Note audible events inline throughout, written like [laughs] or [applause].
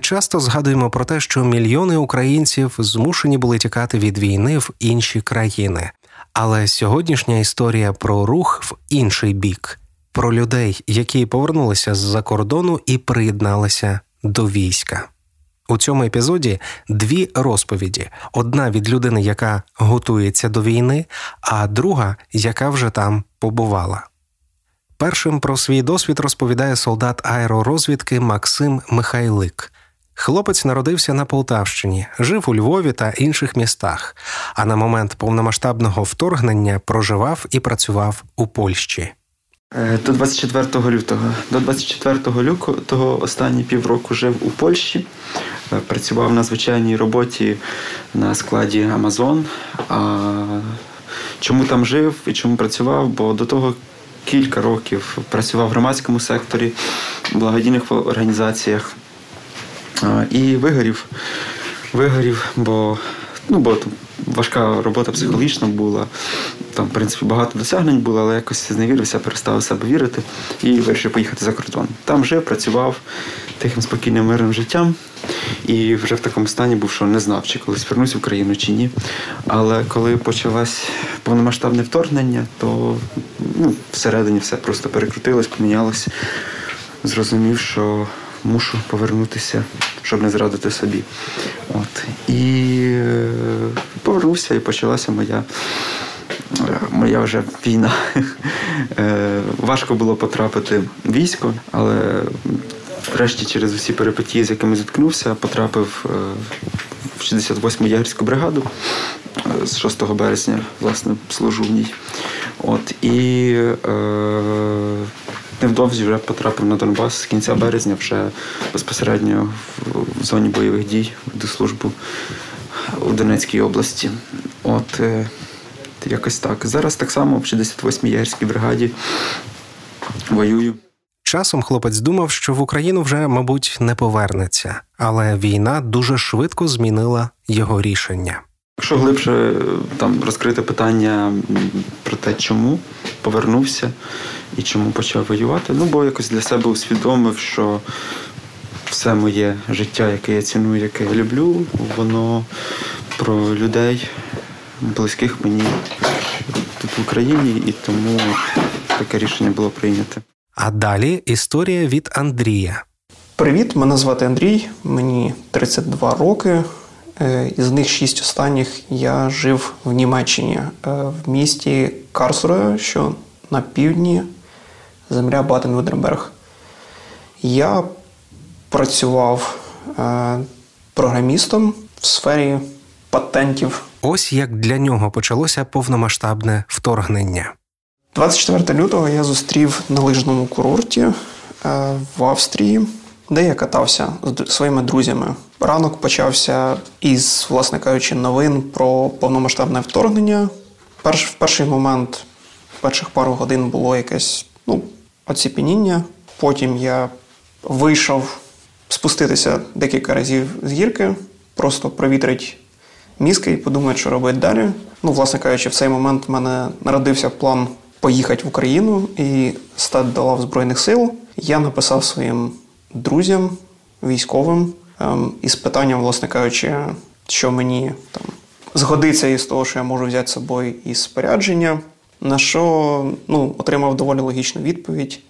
Часто згадуємо про те, що мільйони українців змушені були тікати від війни в інші країни. Але сьогоднішня історія про рух в інший бік, про людей, які повернулися з-за кордону і приєдналися до війська. У цьому епізоді дві розповіді: одна від людини, яка готується до війни, а друга, яка вже там побувала. Першим про свій досвід розповідає солдат аеророзвідки Максим Михайлик. Хлопець народився на Полтавщині, жив у Львові та інших містах, а на момент повномасштабного вторгнення проживав і працював у Польщі. Е, до 24 лютого. До 24 лютого останні півроку жив у Польщі, е, працював на звичайній роботі на складі Амазон. Чому там жив і чому працював? Бо до того кілька років працював в громадському секторі, в благодійних організаціях і вигорів. Вигорів, бо ну, бо важка робота психологічна була. Там, в принципі, багато досягнень було, але якось зневірився, перестав себе вірити і вирішив поїхати за кордон. Там жив, працював тихим спокійним мирним життям. І вже в такому стані був, що не знав, чи колись вернусь в Україну чи ні. Але коли почалось повномасштабне вторгнення, то ну, всередині все просто перекрутилось, помінялось. Зрозумів, що мушу повернутися, щоб не зрадити собі. От. І е, повернувся, і почалася моя. Е, моя вже війна. [laughs] Е, важко було потрапити в військо, але врешті через усі перипетії, з якими зіткнувся, потрапив в 68-му ягерську бригаду з 6 березня, власне, служу в ній. От, І е, невдовзі вже потрапив на Донбас з кінця березня, вже безпосередньо в зоні бойових дій до службу у Донецькій області. От е, якось так. Зараз так само в 68-й ягерській бригаді воюю. Часом хлопець думав, що в Україну вже, мабуть, не повернеться, але війна дуже швидко змінила його рішення. Якщо глибше там розкрити питання про те, чому повернувся і чому почав воювати, ну бо якось для себе усвідомив, що все моє життя, яке я ціную, яке я люблю, воно про людей, близьких мені тут в Україні, і тому таке рішення було прийнято. А далі історія від Андрія. Привіт, мене звати Андрій, мені 32 роки. Е, із них шість останніх я жив в Німеччині, е, в місті Карсруе, що на півдні земля Батен-Виденберг. Я працював е, програмістом в сфері патентів. Ось як для нього почалося повномасштабне вторгнення. 24 лютого я зустрів на лижному курорті в Австрії де я катався з своїми друзями. Ранок почався із, власне кажучи, новин про повномасштабне вторгнення. Перш, В перший момент, перших пару годин було якесь ну, оціпеніння. Потім я вийшов спуститися декілька разів з гірки, просто провітрить мізки і подумати, що робити далі. Ну, власне кажучи, в цей момент в мене народився план поїхати в Україну і стати до лав Збройних сил. Я написав своїм друзям, військовим ем, із питанням, власне кажучи, що мені там згодиться із того, що я можу взяти з собою із спорядження, на що ну, отримав доволі логічну відповідь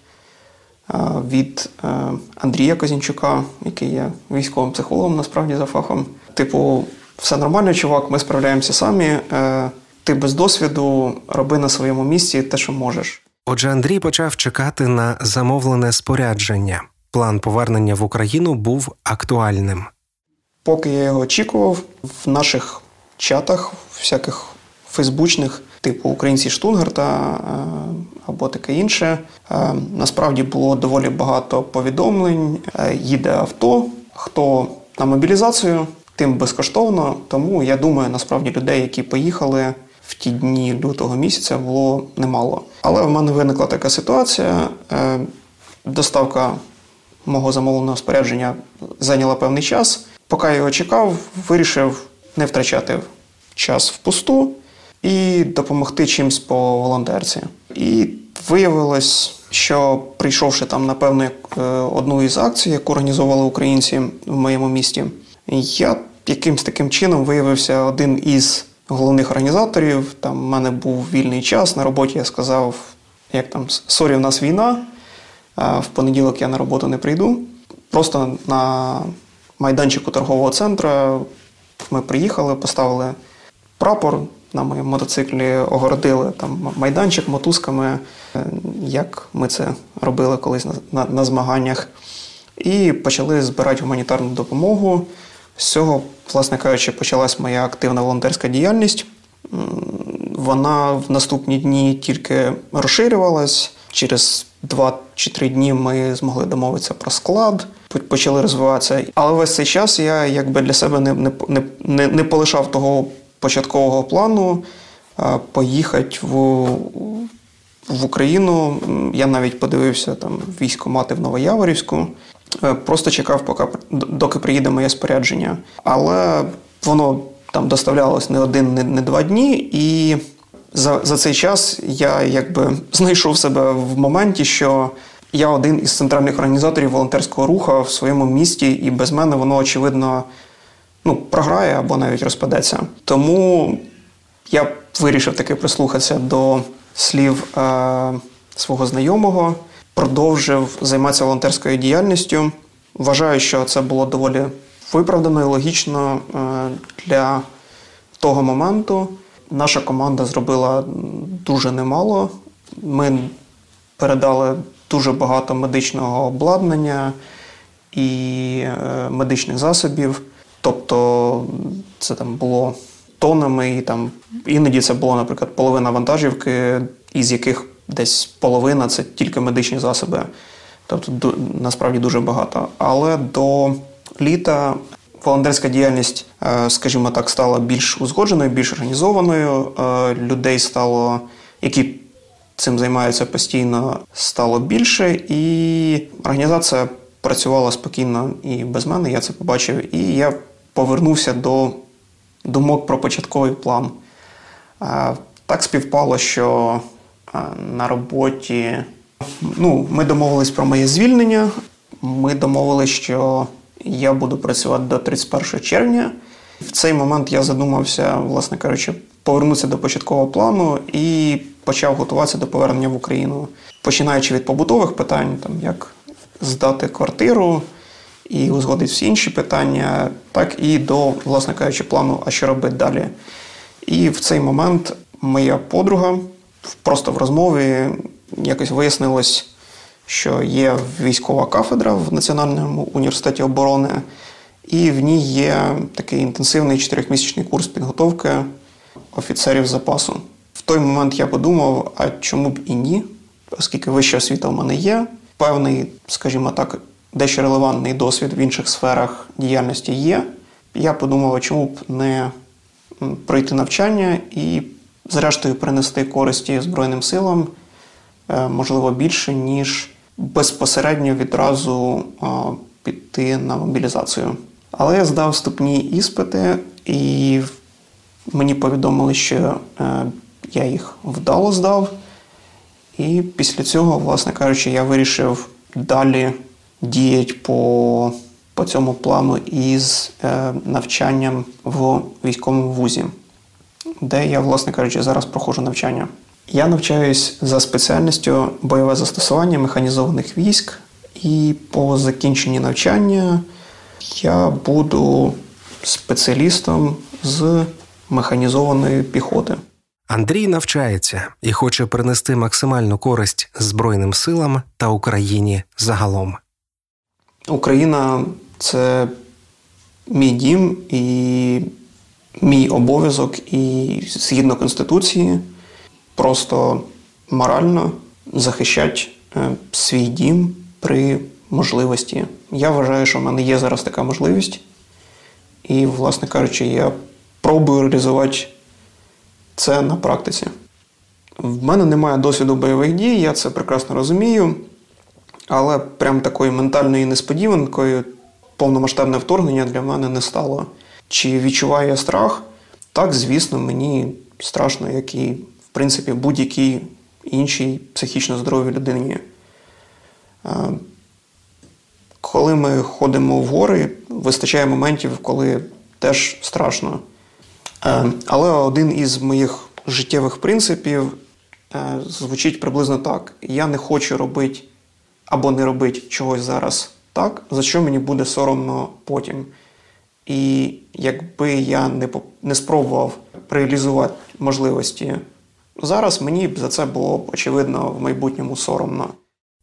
е, від е, Андрія Козінчука, який є військовим психологом, насправді за фахом. Типу, все нормально, чувак, ми справляємося самі. Е, ти без досвіду роби на своєму місці те, що можеш. Отже, Андрій почав чекати на замовлене спорядження план повернення в Україну був актуальним. Поки я його очікував, в наших чатах, всяких фейсбучних, типу Українці Штунгарта е, або таке інше, е, насправді було доволі багато повідомлень. Е, їде авто, хто на мобілізацію, тим безкоштовно. Тому я думаю, насправді людей, які поїхали. В ті дні лютого місяця було немало. Але в мене виникла така ситуація. Доставка мого замовленого спорядження зайняла певний час. Поки я його чекав, вирішив не втрачати час впусту і допомогти чимсь по волонтерці. І Виявилось, що прийшовши там, напевно, е, одну із акцій, яку організовували українці в моєму місті, я якимсь таким чином виявився один із головних організаторів. Там в мене був вільний час на роботі. Я сказав, як там sorry, в нас війна. В понеділок я на роботу не прийду. Просто на майданчику торгового центру ми приїхали, поставили прапор на моєму мотоциклі, огородили там майданчик мотузками, е, як ми це робили колись на, на, на змаганнях, і почали збирати гуманітарну допомогу. З цього, власне кажучи, почалась моя активна волонтерська діяльність. Вона в наступні дні тільки розширювалась. Через два чи три дні ми змогли домовитися про склад, почали розвиватися. Але весь цей час я якби для себе не не, не, не полишав того початкового плану поїхати в в Україну. Я навіть подивився там військомати в Новояворівську. Е, просто чекав, поки доки приїде моє спорядження. Але воно там доставлялось не один, не, не два дні, і за за цей час я якби знайшов себе в моменті, що я один із центральних організаторів волонтерського руху в своєму місті, і без мене воно очевидно ну, програє або навіть розпадеться. Тому я вирішив таки прислухатися до слів е, свого знайомого продовжив займатися волонтерською діяльністю. Вважаю, що це було доволі виправдано і логічно е, для того моменту. Наша команда зробила дуже немало. Ми передали дуже багато медичного обладнання і е, медичних засобів. Тобто це там було тонами, і там іноді це було, наприклад, половина вантажівки, із яких десь половина це тільки медичні засоби. Тобто насправді дуже багато. Але до літа волонтерська діяльність, е, скажімо так, стала більш узгодженою, більш організованою. Е, людей стало, які цим займаються постійно, стало більше, і організація працювала спокійно і без мене. Я це побачив. І я повернувся до думок про початковий план. Е, так співпало, що на роботі. Ну, Ми домовились про моє звільнення. Ми домовились, що я буду працювати до 31 червня. В цей момент я задумався, власне кажучи, повернутися до початкового плану і почав готуватися до повернення в Україну, починаючи від побутових питань, там як здати квартиру і узгодити всі інші питання, так і до, власне кажучи, плану, а що робити далі. І в цей момент моя подруга просто в розмові якось вияснилось, що є військова кафедра в Національному університеті оборони, і в ній є такий інтенсивний чотирьохмісячний курс підготовки офіцерів запасу. В той момент я подумав, а чому б і ні, оскільки вища освіта в мене є, певний, скажімо так, дещо релевантний досвід в інших сферах діяльності є. Я подумав, а чому б не пройти навчання і зрештою принести користі Збройним силам, е, можливо, більше, ніж безпосередньо відразу піти на мобілізацію. Але я здав вступні іспити, і мені повідомили, що е, я їх вдало здав. І після цього, власне кажучи, я вирішив далі діяти по по цьому плану із е, навчанням в військовому вузі де я, власне кажучи, зараз проходжу навчання. Я навчаюсь за спеціальністю бойове застосування механізованих військ, і по закінченні навчання я буду спеціалістом з механізованої піхоти. Андрій навчається і хоче принести максимальну користь Збройним силам та Україні загалом. Україна це мій дім, і мій обов'язок і згідно Конституції просто морально захищати е, свій дім при можливості. Я вважаю, що в мене є зараз така можливість. І, власне кажучи, я пробую реалізувати це на практиці. В мене немає досвіду бойових дій, я це прекрасно розумію. Але прям такою ментальною несподіванкою повномасштабне вторгнення для мене не стало. Чи відчуваю я страх? Так, звісно, мені страшно, як і, принципі, будь-якій іншій психічно здоровій людині. Е, коли ми ходимо в гори, вистачає моментів, коли теж страшно. Е, але один із моїх життєвих принципів звучить приблизно так: я не хочу робити або не робити чогось зараз так, за що мені буде соромно потім. І якби я не спробував реалізувати можливості зараз, мені б за це було очевидно в майбутньому соромно.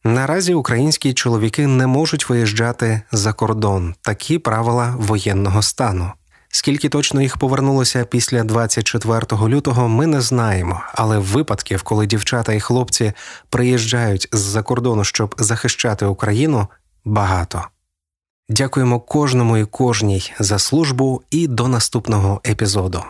Наразі українські чоловіки не можуть виїжджати за кордон такі правила воєнного стану. Скільки точно їх повернулося після 24 лютого, ми не знаємо. Але випадків, коли дівчата і хлопці приїжджають з-за кордону, щоб захищати Україну, багато. Дякуємо кожному і кожній за службу і до наступного епізоду.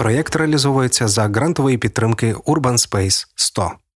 Проєкт реалізовується за грантової підтримки Urban Space 100.